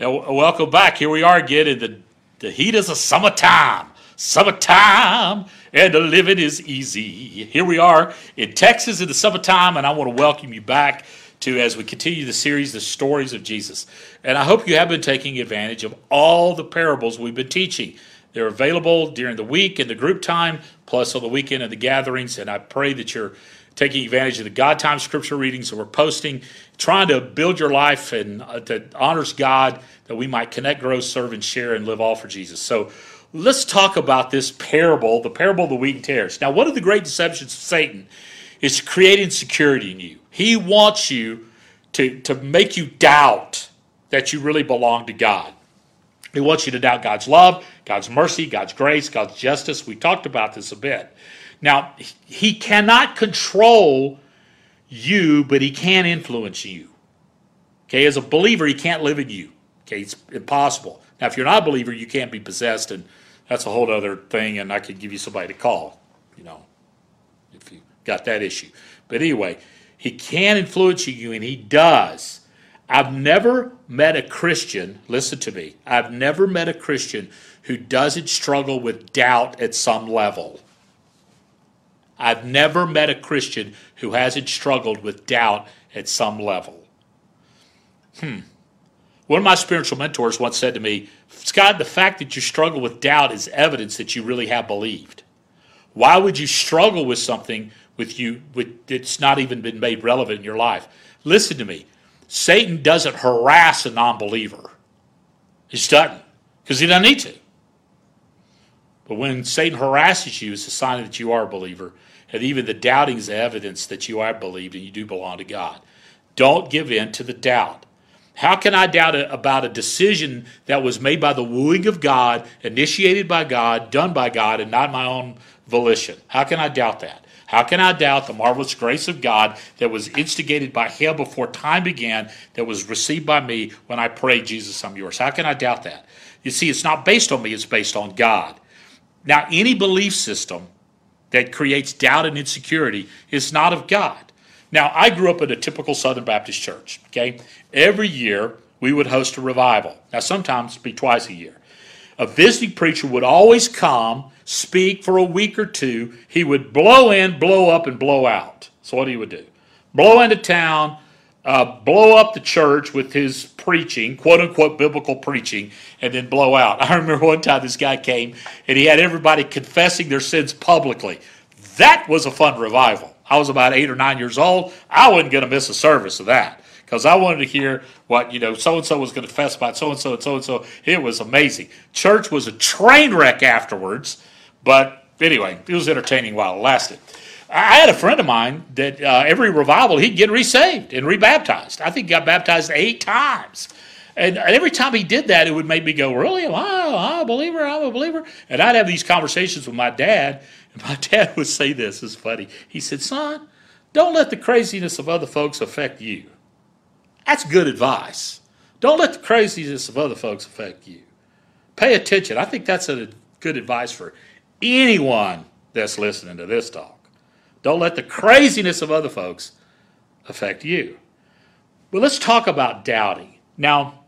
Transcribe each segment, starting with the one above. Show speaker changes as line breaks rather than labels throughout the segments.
Welcome back. Here we are again in the, the heat of the summertime. Summertime, and the living is easy. Here we are in Texas in the summertime, and I want to welcome you back to as we continue the series, The Stories of Jesus. And I hope you have been taking advantage of all the parables we've been teaching. They're available during the week in the group time, plus on the weekend in the gatherings, and I pray that you're taking advantage of the God time scripture readings that we're posting, trying to build your life and uh, that honors God, that we might connect, grow, serve, and share and live all for Jesus. So let's talk about this parable, the parable of the wheat and tares. Now, one of the great deceptions of Satan is to create insecurity in you. He wants you to, to make you doubt that you really belong to God. He wants you to doubt God's love, God's mercy, God's grace, God's justice. We talked about this a bit. Now, he cannot control you, but he can influence you. Okay, as a believer, he can't live in you. Okay, it's impossible. Now, if you're not a believer, you can't be possessed, and that's a whole other thing, and I could give you somebody to call, you know, if you got that issue. But anyway, he can influence you, and he does. I've never met a Christian, listen to me, I've never met a Christian who doesn't struggle with doubt at some level. I've never met a Christian who hasn't struggled with doubt at some level. Hmm. One of my spiritual mentors once said to me, Scott, the fact that you struggle with doubt is evidence that you really have believed. Why would you struggle with something with you with it's not even been made relevant in your life? Listen to me. Satan doesn't harass a non-believer. He doesn't, because he doesn't need to. But when Satan harasses you, it's a sign that you are a believer. And even the doubting is evidence that you are believed and you do belong to God. Don't give in to the doubt. How can I doubt about a decision that was made by the wooing of God, initiated by God, done by God, and not my own volition? How can I doubt that? How can I doubt the marvelous grace of God that was instigated by Him before time began, that was received by me when I prayed, Jesus, I'm yours? How can I doubt that? You see, it's not based on me, it's based on God. Now, any belief system that creates doubt and insecurity is not of God. Now, I grew up in a typical Southern Baptist church, okay? Every year, we would host a revival. Now, sometimes it'd be twice a year. A visiting preacher would always come, speak for a week or two. He would blow in, blow up, and blow out. So, what he would do? Blow into town, uh, blow up the church with his preaching, quote unquote biblical preaching, and then blow out. I remember one time this guy came and he had everybody confessing their sins publicly. That was a fun revival. I was about eight or nine years old. I wasn't going to miss a service of that because I wanted to hear what, you know, so and so was going to confess about so and so and so and so. It was amazing. Church was a train wreck afterwards, but anyway, it was entertaining while it lasted. I had a friend of mine that uh, every revival he'd get resaved and rebaptized. I think he got baptized eight times. And every time he did that, it would make me go, Really? Am a believer? I'm a believer. And I'd have these conversations with my dad. And my dad would say this, it's funny. He said, Son, don't let the craziness of other folks affect you. That's good advice. Don't let the craziness of other folks affect you. Pay attention. I think that's a good advice for anyone that's listening to this talk. Don't let the craziness of other folks affect you. But let's talk about doubting. Now,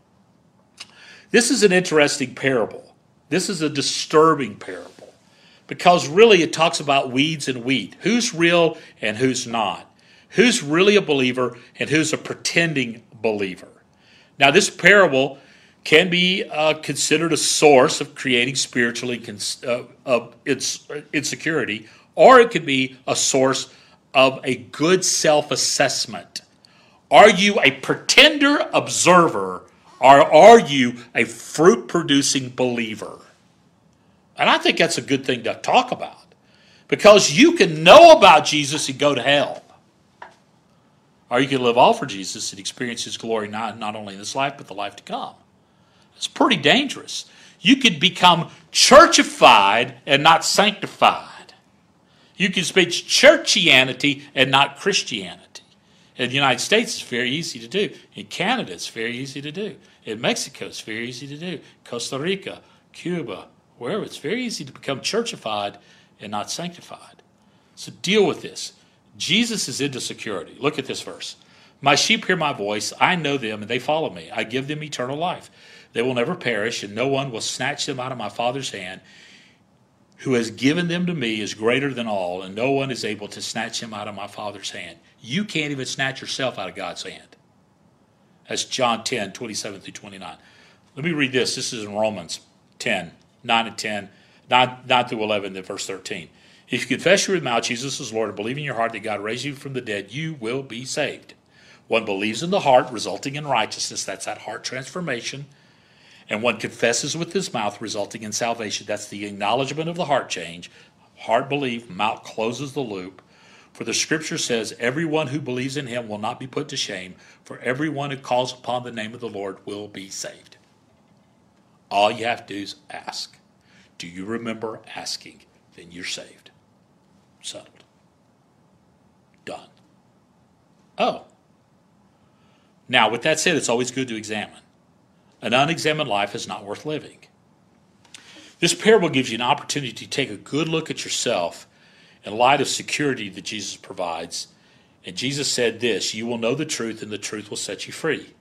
this is an interesting parable. This is a disturbing parable because really it talks about weeds and wheat. Who's real and who's not? Who's really a believer and who's a pretending believer? Now, this parable can be uh, considered a source of creating spiritually cons- uh, its insecurity or it could be a source of a good self assessment. Are you a pretender observer or are you a fruit producing believer? And I think that's a good thing to talk about because you can know about Jesus and go to hell. Or you can live all for Jesus and experience his glory not, not only in this life, but the life to come. It's pretty dangerous. You could become churchified and not sanctified. You can speak churchianity and not Christianity. In the United States, it's very easy to do. In Canada, it's very easy to do. In Mexico, it's very easy to do. Costa Rica, Cuba, wherever, it's very easy to become churchified and not sanctified. So deal with this. Jesus is into security. Look at this verse. My sheep hear my voice. I know them, and they follow me. I give them eternal life. They will never perish, and no one will snatch them out of my Father's hand. Who has given them to me is greater than all, and no one is able to snatch him out of my Father's hand. You can't even snatch yourself out of God's hand. That's John 10, 27 through 29. Let me read this. This is in Romans 10, 9 and 10, 9, 9 through 11, then verse 13. If you confess your mouth Jesus is Lord and believe in your heart that God raised you from the dead, you will be saved. One believes in the heart, resulting in righteousness. That's that heart transformation. And one confesses with his mouth, resulting in salvation. That's the acknowledgement of the heart change. Heart belief, mouth closes the loop. For the scripture says, Everyone who believes in him will not be put to shame, for everyone who calls upon the name of the Lord will be saved. All you have to do is ask. Do you remember asking? Then you're saved. Settled. Done. Oh, now, with that said, it's always good to examine. An unexamined life is not worth living. This parable gives you an opportunity to take a good look at yourself in light of security that Jesus provides. And Jesus said this You will know the truth, and the truth will set you free.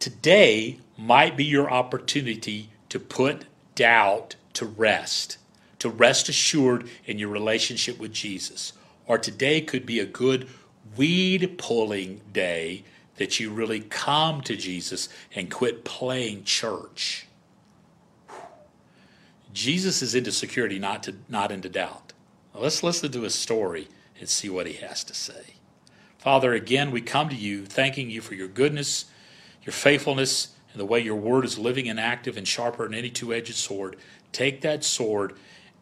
Today might be your opportunity to put doubt to rest, to rest assured in your relationship with Jesus. Or today could be a good weed pulling day that you really come to Jesus and quit playing church. Jesus is into security, not to not into doubt. Now let's listen to his story and see what he has to say. Father, again we come to you thanking you for your goodness, your faithfulness, and the way your word is living and active and sharper than any two-edged sword. Take that sword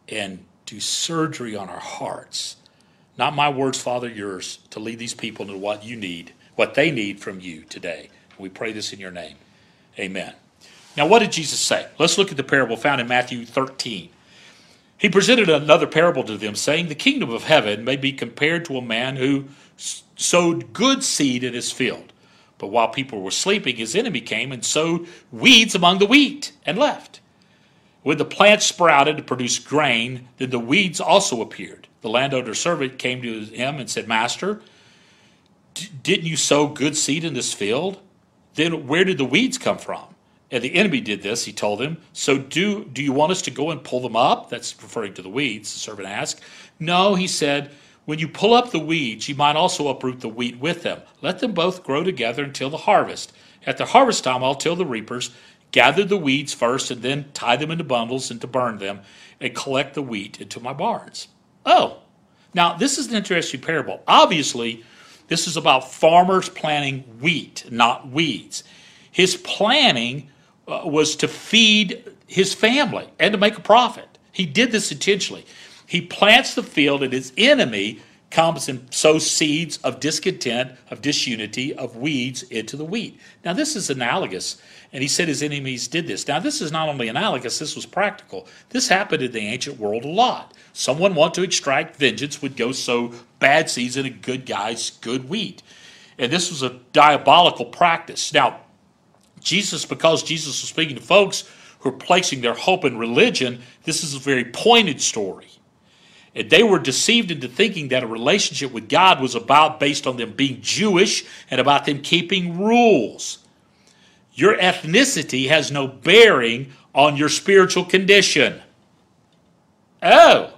and do surgery on our hearts not my words, Father, yours, to lead these people into what you need, what they need from you today. We pray this in your name. Amen. Now, what did Jesus say? Let's look at the parable found in Matthew 13. He presented another parable to them, saying, The kingdom of heaven may be compared to a man who sowed good seed in his field. But while people were sleeping, his enemy came and sowed weeds among the wheat and left. When the plants sprouted to produce grain, then the weeds also appeared. The landowner's servant came to him and said, Master, didn't you sow good seed in this field? Then where did the weeds come from? And the enemy did this, he told him. So do, do you want us to go and pull them up? That's referring to the weeds, the servant asked. No, he said, when you pull up the weeds, you might also uproot the wheat with them. Let them both grow together until the harvest. At the harvest time, I'll tell the reapers, gather the weeds first and then tie them into bundles and to burn them and collect the wheat into my barns. Oh, now this is an interesting parable. Obviously, this is about farmers planting wheat, not weeds. His planning uh, was to feed his family and to make a profit. He did this intentionally. He plants the field, and his enemy and sows seeds of discontent, of disunity, of weeds into the wheat. Now, this is analogous, and he said his enemies did this. Now, this is not only analogous, this was practical. This happened in the ancient world a lot. Someone want to extract vengeance would go sow bad seeds in a good guy's good wheat. And this was a diabolical practice. Now, Jesus, because Jesus was speaking to folks who are placing their hope in religion, this is a very pointed story. And they were deceived into thinking that a relationship with God was about based on them being Jewish and about them keeping rules. Your ethnicity has no bearing on your spiritual condition. Oh,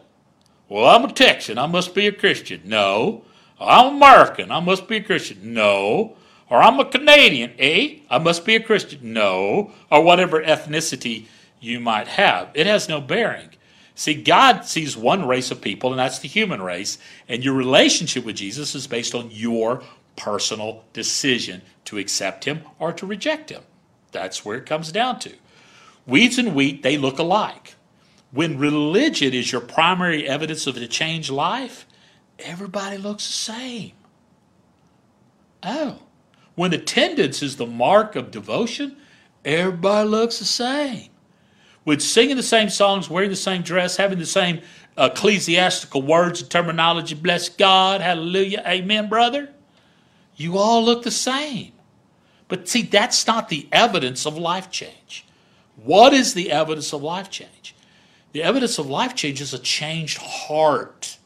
well, I'm a Texan. I must be a Christian. No. I'm American. I must be a Christian. No. Or I'm a Canadian. Eh? I must be a Christian. No. Or whatever ethnicity you might have. It has no bearing. See, God sees one race of people, and that's the human race. And your relationship with Jesus is based on your personal decision to accept him or to reject him. That's where it comes down to. Weeds and wheat, they look alike. When religion is your primary evidence of a changed life, everybody looks the same. Oh, when attendance is the mark of devotion, everybody looks the same with singing the same songs, wearing the same dress, having the same ecclesiastical words and terminology, bless God, hallelujah, amen, brother, you all look the same. But see, that's not the evidence of life change. What is the evidence of life change? The evidence of life change is a changed heart.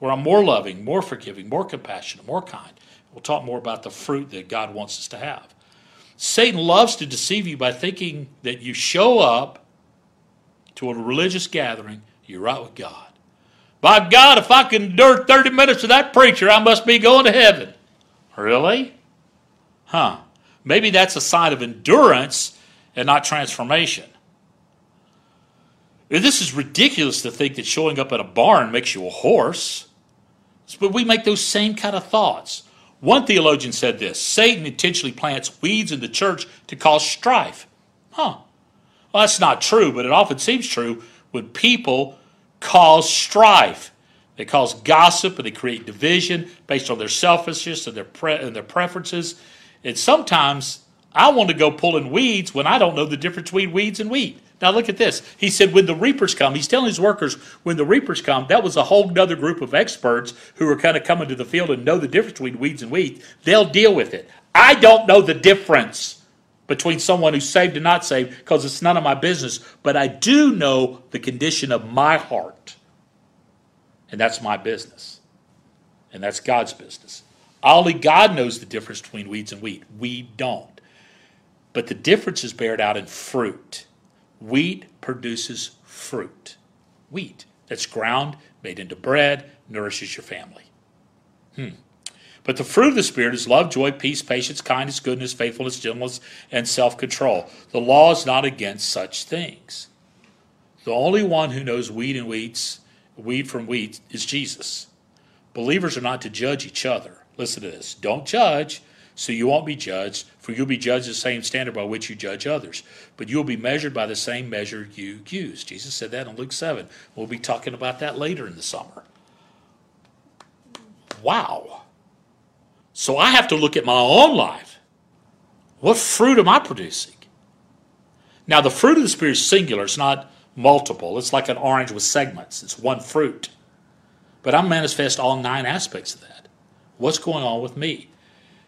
where I'm more loving, more forgiving, more compassionate, more kind. We'll talk more about the fruit that God wants us to have. Satan loves to deceive you by thinking that you show up to a religious gathering, you're right with God. By God, if I can endure 30 minutes of that preacher, I must be going to heaven. Really? Huh. Maybe that's a sign of endurance and not transformation. This is ridiculous to think that showing up at a barn makes you a horse. But we make those same kind of thoughts. One theologian said this Satan intentionally plants weeds in the church to cause strife. Huh. Well, that's not true, but it often seems true when people cause strife. They cause gossip and they create division based on their selfishness and their, pre- and their preferences. And sometimes I want to go pulling weeds when I don't know the difference between weeds and wheat. Now look at this. He said, when the reapers come, he's telling his workers, when the reapers come, that was a whole other group of experts who are kind of coming to the field and know the difference between weeds and wheat. They'll deal with it. I don't know the difference between someone who's saved and not saved because it's none of my business, but I do know the condition of my heart. And that's my business. And that's God's business. Only God knows the difference between weeds and wheat. We don't. But the difference is bared out in fruit. Wheat produces fruit. Wheat that's ground, made into bread, nourishes your family. Hmm. But the fruit of the Spirit is love, joy, peace, patience, kindness, goodness, faithfulness, gentleness, and self control. The law is not against such things. The only one who knows wheat and wheats, weed from wheat is Jesus. Believers are not to judge each other. Listen to this. Don't judge, so you won't be judged, for you'll be judged the same standard by which you judge others. But you'll be measured by the same measure you use. Jesus said that in Luke 7. We'll be talking about that later in the summer. Wow. So I have to look at my own life. What fruit am I producing? Now, the fruit of the Spirit is singular, it's not multiple. It's like an orange with segments, it's one fruit. But I manifest all nine aspects of that. What's going on with me?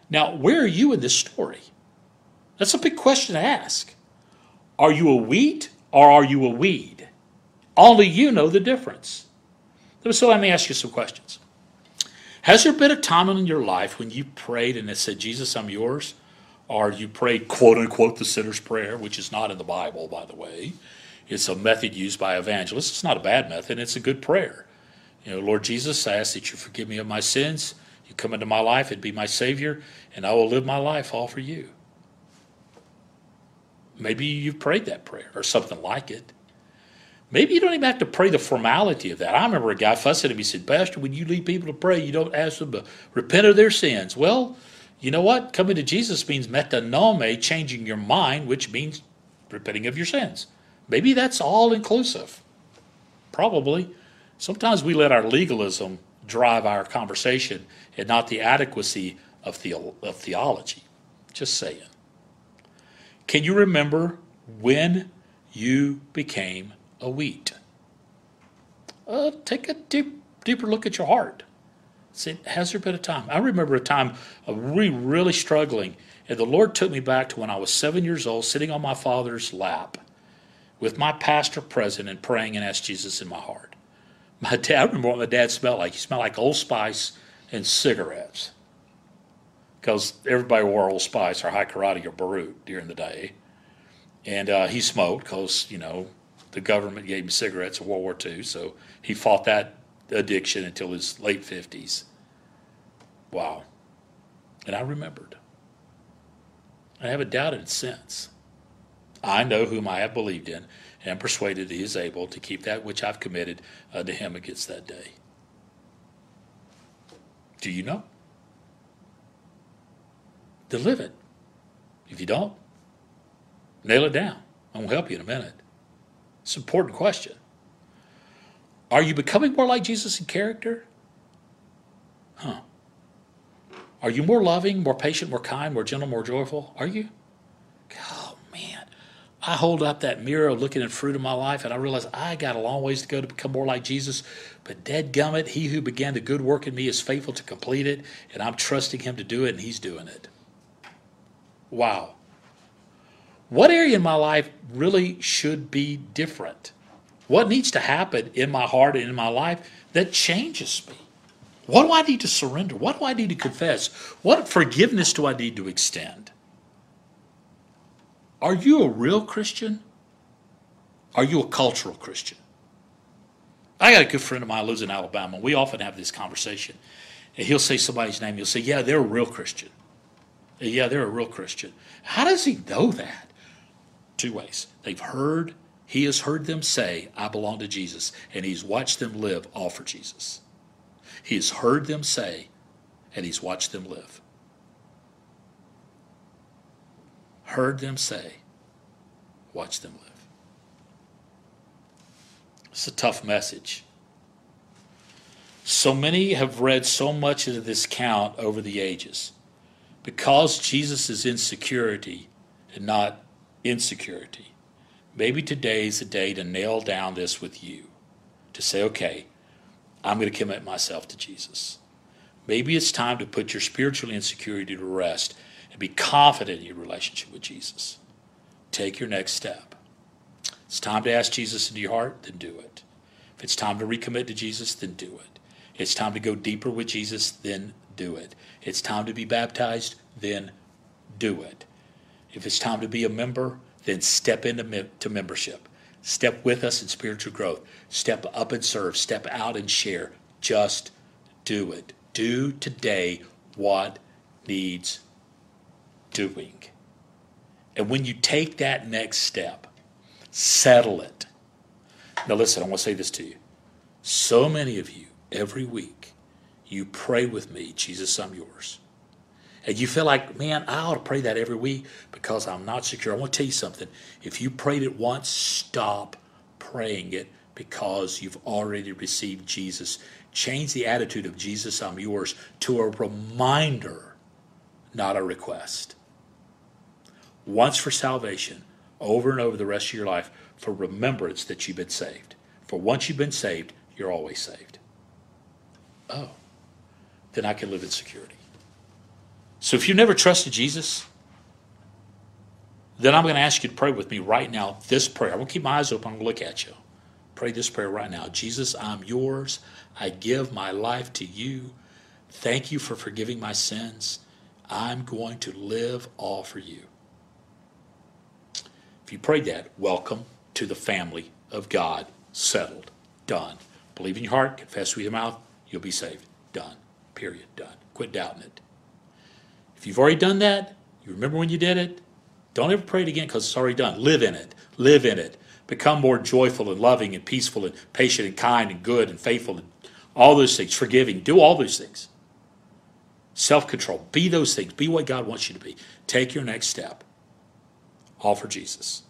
Now, where are you in this story? That's a big question to ask. Are you a wheat or are you a weed? Only you know the difference. So let me ask you some questions. Has there been a time in your life when you prayed and it said, Jesus, I'm yours? Or you prayed, quote unquote, the sinner's prayer, which is not in the Bible, by the way. It's a method used by evangelists. It's not a bad method, it's a good prayer. You know, Lord Jesus, I ask that you forgive me of my sins. You come into my life and be my Savior, and I will live my life all for you. Maybe you've prayed that prayer or something like it. Maybe you don't even have to pray the formality of that. I remember a guy fussing at me. He said, Pastor, when you lead people to pray, you don't ask them to repent of their sins. Well, you know what? Coming to Jesus means metanoia, changing your mind, which means repenting of your sins. Maybe that's all inclusive. Probably. Sometimes we let our legalism drive our conversation and not the adequacy of, of theology. Just saying. Can you remember when you became a wheat? Uh, take a deep, deeper look at your heart. See, has there been a time? I remember a time of really, really struggling, and the Lord took me back to when I was seven years old, sitting on my father's lap with my pastor present and praying and asked Jesus in my heart. My dad, I remember what my dad smelled like. He smelled like Old Spice and cigarettes. Because everybody wore Old Spice or Hai Karate or Brut during the day. And uh, he smoked because, you know, the government gave him cigarettes in World War II, so he fought that addiction until his late 50s. Wow. And I remembered. I haven't doubted it since. I know whom I have believed in, and persuaded he is able to keep that which I've committed uh, to him against that day. Do you know? Then live it. If you don't, nail it down. I will help you in a minute. It's an important question. Are you becoming more like Jesus in character? Huh. Are you more loving, more patient, more kind, more gentle, more joyful? Are you? Oh, man. I hold up that mirror looking at fruit of my life and I realize I got a long ways to go to become more like Jesus. But dead gummit, he who began the good work in me is faithful to complete it, and I'm trusting him to do it, and he's doing it. Wow. What area in my life really should be different? What needs to happen in my heart and in my life that changes me? What do I need to surrender? What do I need to confess? What forgiveness do I need to extend? Are you a real Christian? Are you a cultural Christian? I got a good friend of mine lives in Alabama. We often have this conversation. And he'll say somebody's name. He'll say, Yeah, they're a real Christian. Yeah, they're a real Christian. How does he know that? Two ways. They've heard, he has heard them say, I belong to Jesus, and he's watched them live all for Jesus. He has heard them say, and he's watched them live. Heard them say, watched them live. It's a tough message. So many have read so much into this count over the ages. Because Jesus is insecurity and not insecurity, maybe today is the day to nail down this with you. To say, okay, I'm going to commit myself to Jesus. Maybe it's time to put your spiritual insecurity to rest and be confident in your relationship with Jesus. Take your next step. It's time to ask Jesus into your heart, then do it. If it's time to recommit to Jesus, then do it. It's time to go deeper with Jesus, then do it. It's time to be baptized, then do it. If it's time to be a member, then step into to membership. Step with us in spiritual growth. Step up and serve. Step out and share. Just do it. Do today what needs doing. And when you take that next step, settle it. Now, listen, I want to say this to you. So many of you, every week, you pray with me, Jesus, I'm yours. And you feel like, man, I ought to pray that every week because I'm not secure. I want to tell you something. If you prayed it once, stop praying it because you've already received Jesus. Change the attitude of Jesus, I'm yours, to a reminder, not a request. Once for salvation, over and over the rest of your life, for remembrance that you've been saved. For once you've been saved, you're always saved. Oh, then I can live in security. So if you've never trusted Jesus, then I'm going to ask you to pray with me right now this prayer. I'm going to keep my eyes open. I'm going to look at you. Pray this prayer right now. Jesus, I'm yours. I give my life to you. Thank you for forgiving my sins. I'm going to live all for you. If you prayed that, welcome to the family of God. Settled. Done. Believe in your heart, confess with your mouth, you'll be saved. Done. Period. Done. Quit doubting it. If you've already done that, you remember when you did it, don't ever pray it again because it's already done. Live in it. Live in it. Become more joyful and loving and peaceful and patient and kind and good and faithful and all those things. Forgiving. Do all those things. Self control. Be those things. Be what God wants you to be. Take your next step. All for Jesus.